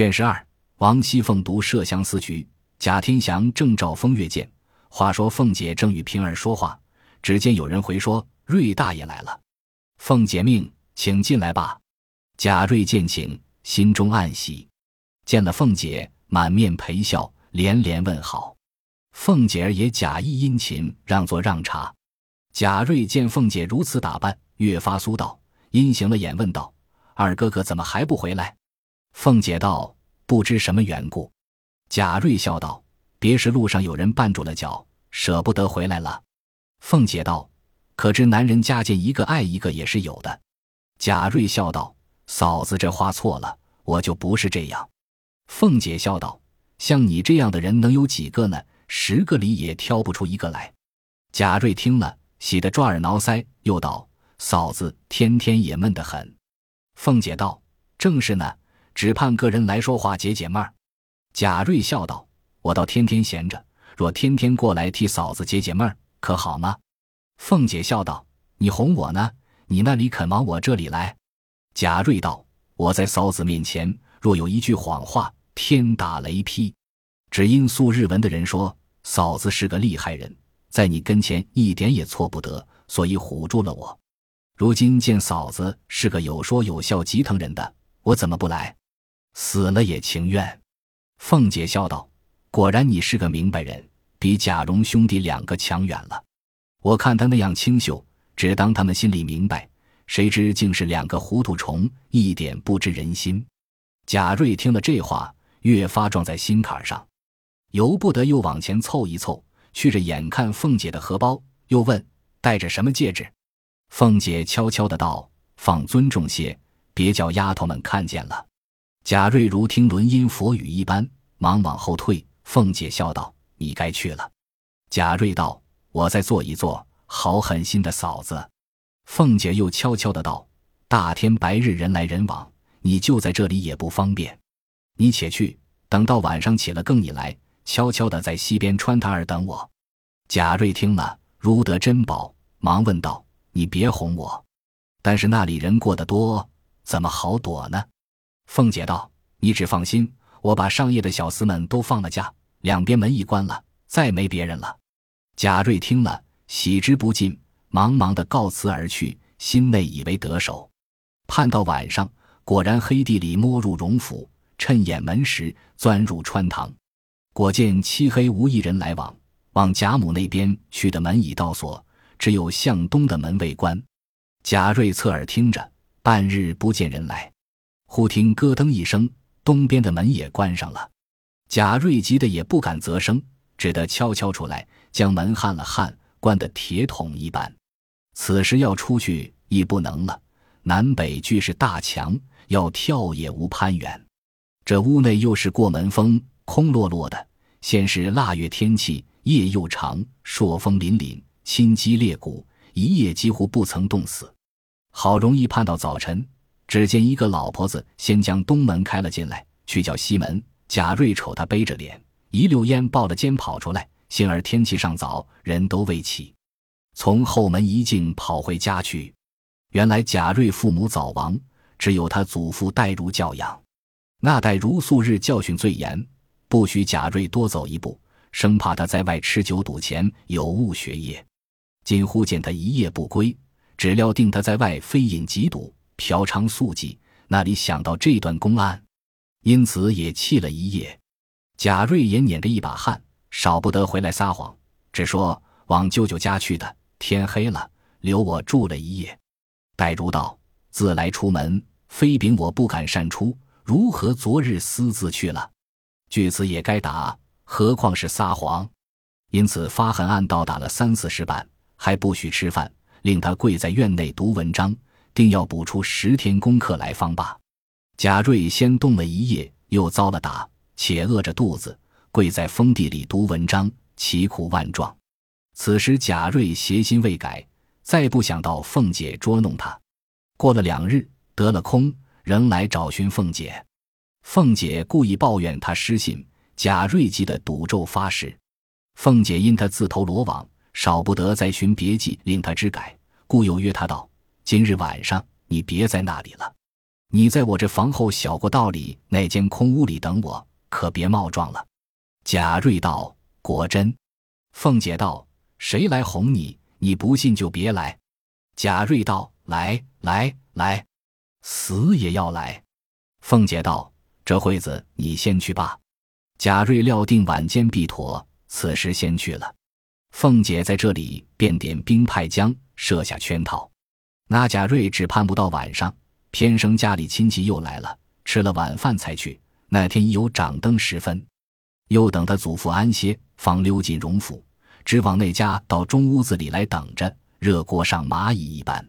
卷十二，王熙凤读麝香司局，贾天祥正照风月见。话说凤姐正与平儿说话，只见有人回说：“瑞大爷来了。”凤姐命：“请进来吧。”贾瑞见请，心中暗喜，见了凤姐，满面陪笑，连连问好。凤姐儿也假意殷勤，让座让茶。贾瑞见凤姐如此打扮，越发苏道，阴行了眼，问道：“二哥哥怎么还不回来？”凤姐道：“不知什么缘故。”贾瑞笑道：“别是路上有人绊住了脚，舍不得回来了。”凤姐道：“可知男人家见一个爱一个也是有的。”贾瑞笑道：“嫂子这话错了，我就不是这样。”凤姐笑道：“像你这样的人能有几个呢？十个里也挑不出一个来。”贾瑞听了，喜得抓耳挠腮，又道：“嫂子天天也闷得很。”凤姐道：“正是呢。”只盼个人来说话解解闷儿。贾瑞笑道：“我倒天天闲着，若天天过来替嫂子解解闷儿，可好吗？”凤姐笑道：“你哄我呢？你那里肯往我这里来？”贾瑞道：“我在嫂子面前，若有一句谎话，天打雷劈。只因素日闻的人说嫂子是个厉害人，在你跟前一点也错不得，所以唬住了我。如今见嫂子是个有说有笑、极疼人的，我怎么不来？”死了也情愿，凤姐笑道：“果然你是个明白人，比贾蓉兄弟两个强远了。我看他那样清秀，只当他们心里明白，谁知竟是两个糊涂虫，一点不知人心。”贾瑞听了这话，越发撞在心坎上，由不得又往前凑一凑，去着眼看凤姐的荷包，又问：“戴着什么戒指？”凤姐悄悄的道：“放尊重些，别叫丫头们看见了。”贾瑞如听轮音佛语一般，忙往后退。凤姐笑道：“你该去了。”贾瑞道：“我再坐一坐。”好狠心的嫂子。凤姐又悄悄的道：“大天白日人来人往，你就在这里也不方便。你且去，等到晚上起了更，你来悄悄的在西边穿堂儿等我。”贾瑞听了，如得珍宝，忙问道：“你别哄我，但是那里人过得多，怎么好躲呢？”凤姐道：“你只放心，我把上夜的小厮们都放了假，两边门一关了，再没别人了。”贾瑞听了，喜之不尽，忙忙的告辞而去，心内以为得手。盼到晚上，果然黑地里摸入荣府，趁掩门时钻入穿堂，果见漆黑无一人来往，往贾母那边去的门已倒锁，只有向东的门未关。贾瑞侧耳听着，半日不见人来。忽听咯噔一声，东边的门也关上了。贾瑞急得也不敢啧声，只得悄悄出来，将门焊了焊，关得铁桶一般。此时要出去亦不能了，南北俱是大墙，要跳也无攀援。这屋内又是过门风，空落落的。先是腊月天气，夜又长，朔风凛凛，侵肌裂骨，一夜几乎不曾冻死。好容易盼到早晨。只见一个老婆子先将东门开了进来，去叫西门。贾瑞瞅他背着脸，一溜烟抱了肩跑出来。幸而天气尚早，人都未起，从后门一进，跑回家去。原来贾瑞父母早亡，只有他祖父代如教养。那代如素日教训最严，不许贾瑞多走一步，生怕他在外吃酒赌钱，有误学业。今忽见他一夜不归，只料定他在外非饮即赌。嫖娼宿妓，那里想到这段公案，因此也气了一夜。贾瑞也捻着一把汗，少不得回来撒谎，只说往舅舅家去的。天黑了，留我住了一夜。黛如道：“自来出门，非禀我不敢擅出，如何昨日私自去了？据此也该打，何况是撒谎？因此发狠暗道打了三四十板，还不许吃饭，令他跪在院内读文章。”定要补出十天功课来方罢。贾瑞先冻了一夜，又遭了打，且饿着肚子，跪在封地里读文章，奇苦万状。此时贾瑞邪心未改，再不想到凤姐捉弄他。过了两日，得了空，仍来找寻凤姐。凤姐故意抱怨他失信，贾瑞急得赌咒发誓。凤姐因他自投罗网，少不得再寻别计令他知改，故又约他道。今日晚上你别在那里了，你在我这房后小过道里那间空屋里等我，可别冒撞了。”贾瑞道：“果真。”凤姐道：“谁来哄你？你不信就别来。”贾瑞道：“来来来，死也要来。”凤姐道：“这会子你先去吧。”贾瑞料定晚间必妥，此时先去了。凤姐在这里便点兵派将，设下圈套。那贾瑞只盼不到晚上，偏生家里亲戚又来了，吃了晚饭才去。那天已有掌灯时分，又等他祖父安歇，方溜进荣府，只往那家到中屋子里来等着，热锅上蚂蚁一般。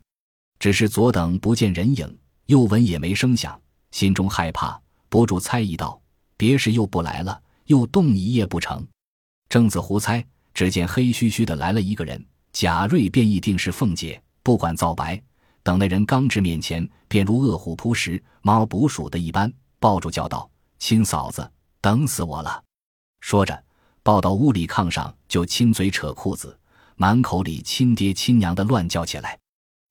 只是左等不见人影，右闻也没声响，心中害怕，不住猜疑道：“别时又不来了，又冻一夜不成？”正自胡猜。只见黑黢黢的来了一个人，贾瑞便一定是凤姐，不管皂白。等那人刚至面前，便如饿虎扑食、猫捕鼠的一般，抱住叫道：“亲嫂子，等死我了！”说着，抱到屋里炕上，就亲嘴扯裤子，满口里亲爹亲娘的乱叫起来。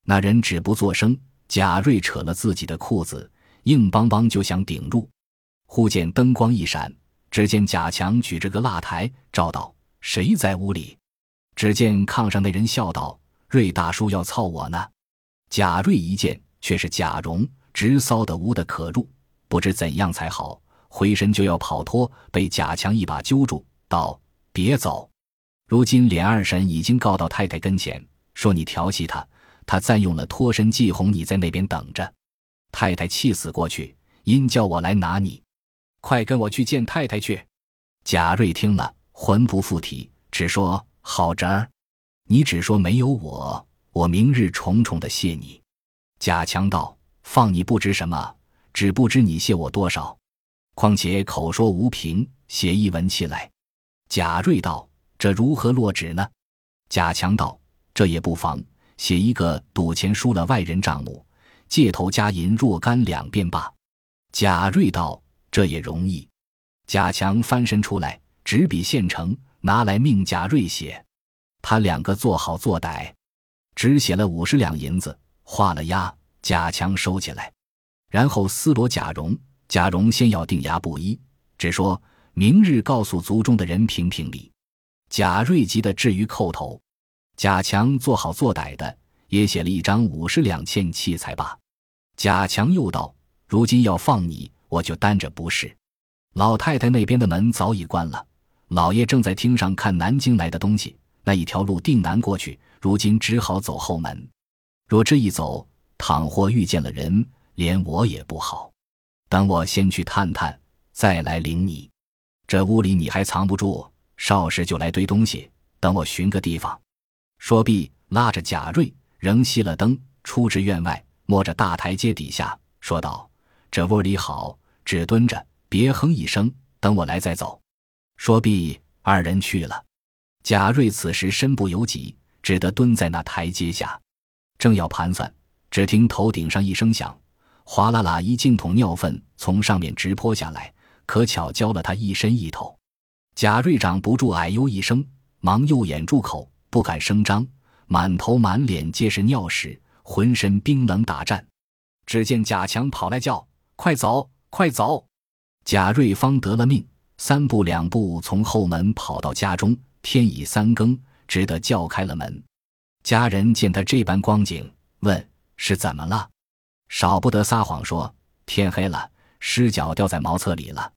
那人止不作声，贾瑞扯了自己的裤子，硬邦邦就想顶入。忽见灯光一闪，只见贾强举着个蜡台，照道。谁在屋里？只见炕上那人笑道：“瑞大叔要操我呢。”贾瑞一见，却是贾蓉，直骚得无的可入，不知怎样才好，回身就要跑脱，被贾强一把揪住，道：“别走！如今连二婶已经告到太太跟前，说你调戏她，她暂用了脱身计哄你在那边等着。太太气死过去，因叫我来拿你，快跟我去见太太去。”贾瑞听了。魂不附体，只说好侄儿，你只说没有我，我明日重重的谢你。贾强道：“放你不知什么，只不知你谢我多少。况且口说无凭，写一文起来。”贾瑞道：“这如何落纸呢？”贾强道：“这也不妨，写一个赌钱输了外人账目，借头加银若干两便罢。”贾瑞道：“这也容易。”贾强翻身出来。纸笔现成，拿来命贾瑞写。他两个做好做歹，只写了五十两银子，画了押。贾强收起来，然后撕罗贾蓉。贾蓉先要定衙布衣，只说明日告诉族中的人评评理。贾瑞急得至于叩头。贾强做好做歹的，也写了一张五十两欠器才罢。贾强又道：“如今要放你，我就担着不是。老太太那边的门早已关了。”老爷正在厅上看南京来的东西，那一条路定难过去，如今只好走后门。若这一走，倘或遇见了人，连我也不好。等我先去探探，再来领你。这屋里你还藏不住，少时就来堆东西。等我寻个地方。说毕，拉着贾瑞，仍熄了灯，出至院外，摸着大台阶底下，说道：“这屋里好，只蹲着，别哼一声。等我来再走。”说毕，二人去了。贾瑞此时身不由己，只得蹲在那台阶下，正要盘算，只听头顶上一声响，哗啦啦一净桶尿粪从上面直泼下来，可巧浇了他一身一头。贾瑞长不住哎呦一声，忙右眼住口，不敢声张，满头满脸皆是尿屎，浑身冰冷打颤。只见贾强跑来叫：“快走，快走！”贾瑞方得了命。三步两步从后门跑到家中，天已三更，只得叫开了门。家人见他这般光景，问是怎么了，少不得撒谎说天黑了，尸脚掉在茅厕里了。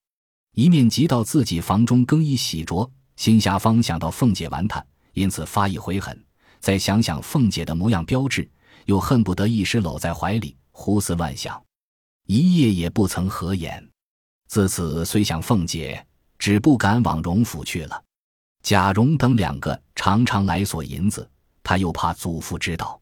一面急到自己房中更衣洗濯，心下方想到凤姐玩他，因此发一回狠。再想想凤姐的模样标致，又恨不得一时搂在怀里，胡思乱想，一夜也不曾合眼。自此虽想凤姐。只不敢往荣府去了。贾蓉等两个常常来索银子，他又怕祖父知道。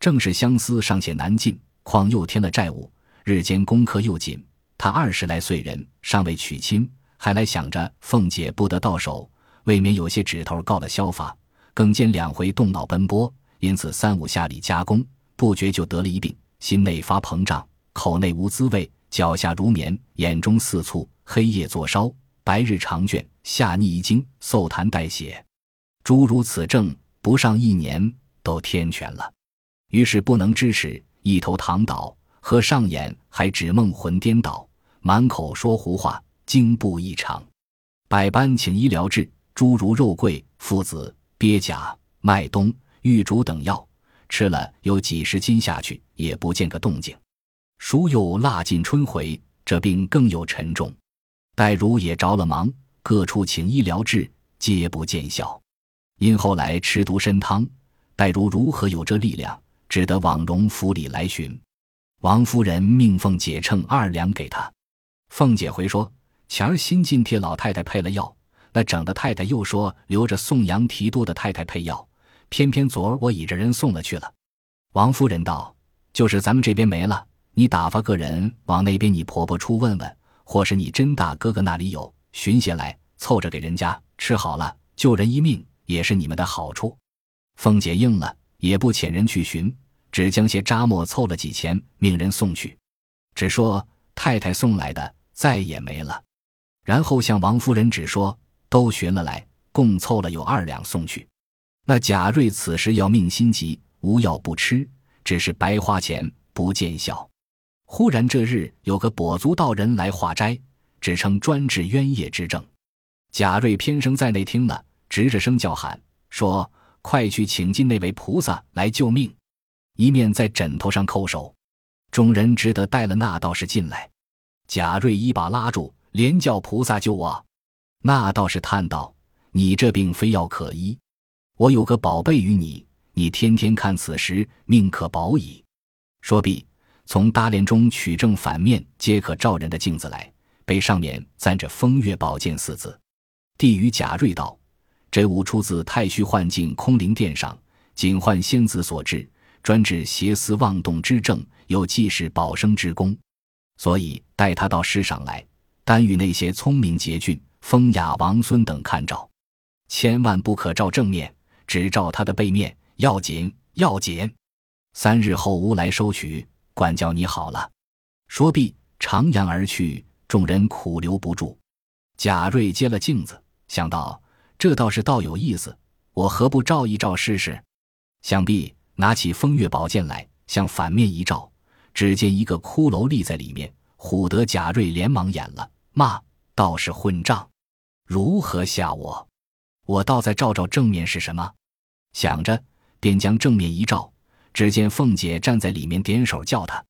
正是相思尚且难尽，况又添了债务，日间功课又紧。他二十来岁人，尚未娶亲，还来想着凤姐不得到手，未免有些指头告了消法。更兼两回动脑奔波，因此三五下里加工，不觉就得了一病，心内发膨胀，口内无滋味，脚下如棉，眼中似醋，黑夜作烧。白日长倦，下逆遗精，嗽痰带血，诸如此症，不上一年都天全了。于是不能支持，一头躺倒，合上眼还指梦魂颠倒，满口说胡话，惊怖异常。百般请医疗治，诸如肉桂、附子、鳖甲、麦冬、玉竹等药，吃了有几十斤下去，也不见个动静。孰有腊尽春回，这病更有沉重。黛如也着了忙，各处请医疗治，皆不见效。因后来吃独参汤，黛如如何有这力量？只得往荣府里来寻。王夫人命凤姐称二两给他。凤姐回说：前儿新进替老太太配了药，那整的太太又说留着送羊提督的太太配药，偏偏昨儿我倚着人送了去了。王夫人道：就是咱们这边没了，你打发个人往那边你婆婆处问问，或是你甄大哥哥那里有，寻些来凑着给人家吃好了，救人一命。也是你们的好处，凤姐应了，也不遣人去寻，只将些渣末凑了几钱，命人送去，只说太太送来的再也没了。然后向王夫人只说都寻了来，共凑了有二两送去。那贾瑞此时要命心急，无药不吃，只是白花钱，不见效。忽然这日有个跛足道人来化斋，只称专治冤业之症。贾瑞偏生在内听了。直着声叫喊，说：“快去请进那位菩萨来救命！”一面在枕头上叩首。众人只得带了那道士进来。贾瑞一把拉住，连叫菩萨救我。那道士叹道：“你这病非药可医，我有个宝贝与你，你天天看此时，命可保矣。”说毕，从搭帘中取正反面皆可照人的镜子来，背上面簪着“风月宝剑”四字。递与贾瑞道。这物出自太虚幻境空灵殿上，仅幻仙子所制，专治邪思妄动之症，有济世保生之功。所以带他到世上来，单与那些聪明捷俊、风雅王孙等看照，千万不可照正面，只照他的背面，要紧要紧。三日后吾来收取，管教你好了。说毕，长徉而去，众人苦留不住。贾瑞接了镜子，想到。这倒是倒有意思，我何不照一照试试？想必拿起风月宝剑来，向反面一照，只见一个骷髅立在里面，唬得贾瑞连忙掩了，骂道是混账，如何吓我？我倒再照照正面是什么？想着，便将正面一照，只见凤姐站在里面，点手叫他。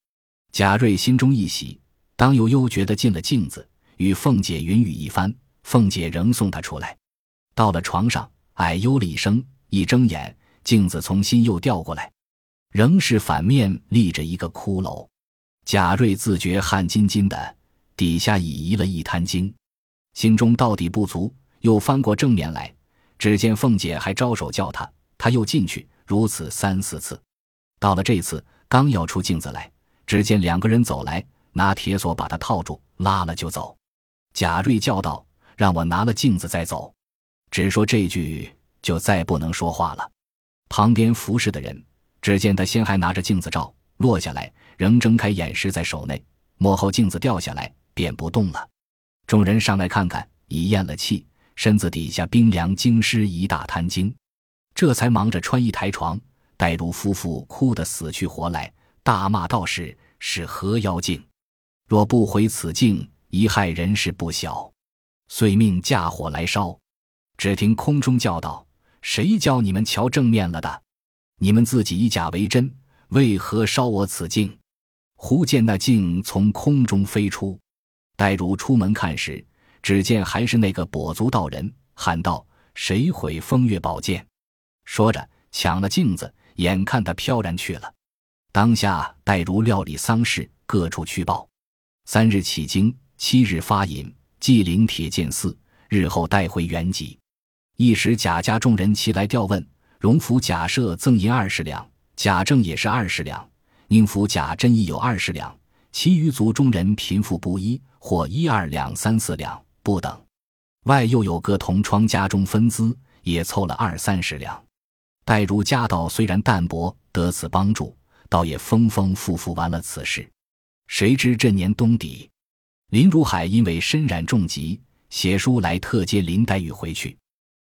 贾瑞心中一喜，当又又觉得进了镜子，与凤姐云雨一番，凤姐仍送他出来。到了床上，哎呦了一声，一睁眼，镜子从心又掉过来，仍是反面立着一个骷髅。贾瑞自觉汗津津的，底下已移了一滩精，心中到底不足，又翻过正面来，只见凤姐还招手叫他，他又进去，如此三四次。到了这次，刚要出镜子来，只见两个人走来，拿铁锁把他套住，拉了就走。贾瑞叫道：“让我拿了镜子再走。”只说这句，就再不能说话了。旁边服侍的人，只见他先还拿着镜子照，落下来，仍睁开眼时在手内，幕后镜子掉下来，便不动了。众人上来看看，已咽了气，身子底下冰凉惊湿一大滩精，这才忙着穿衣抬床。戴如夫妇哭得死去活来，大骂道士是何妖精，若不回此境，贻害人世不小，遂命架火来烧。只听空中叫道：“谁教你们瞧正面了的？你们自己以假为真，为何烧我此镜？”忽见那镜从空中飞出，黛如出门看时，只见还是那个跛足道人，喊道：“谁毁风月宝剑？”说着抢了镜子，眼看他飘然去了。当下待如料理丧事，各处去报。三日起经，七日发引，祭灵铁剑寺，日后带回原籍。一时贾家众人齐来调问，荣府贾赦赠银二十两，贾政也是二十两，宁府贾珍亦有二十两，其余族中人贫富不一，或一二两、三四两不等。外又有个同窗家中分资，也凑了二三十两。黛如家道虽然淡薄，得此帮助，倒也丰丰富富完了此事。谁知这年冬底，林如海因为身染重疾，写书来特接林黛玉回去。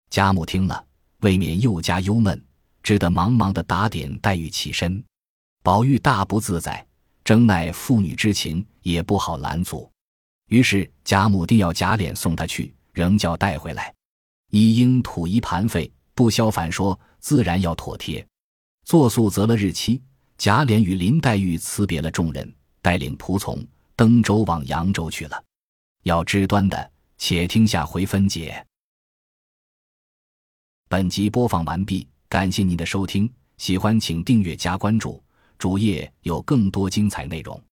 贾母听了，未免又加忧闷，只得忙忙的打点黛玉起身。宝玉大不自在，争奈父女之情，也不好拦阻。于是贾母定要贾琏送他去，仍叫带回来。一应土一盘费，不消反说，自然要妥帖。作速择了日期，贾琏与林黛玉辞别了众人，带领仆从登舟往扬州去了。要知端的，且听下回分解。本集播放完毕，感谢您的收听，喜欢请订阅加关注，主页有更多精彩内容。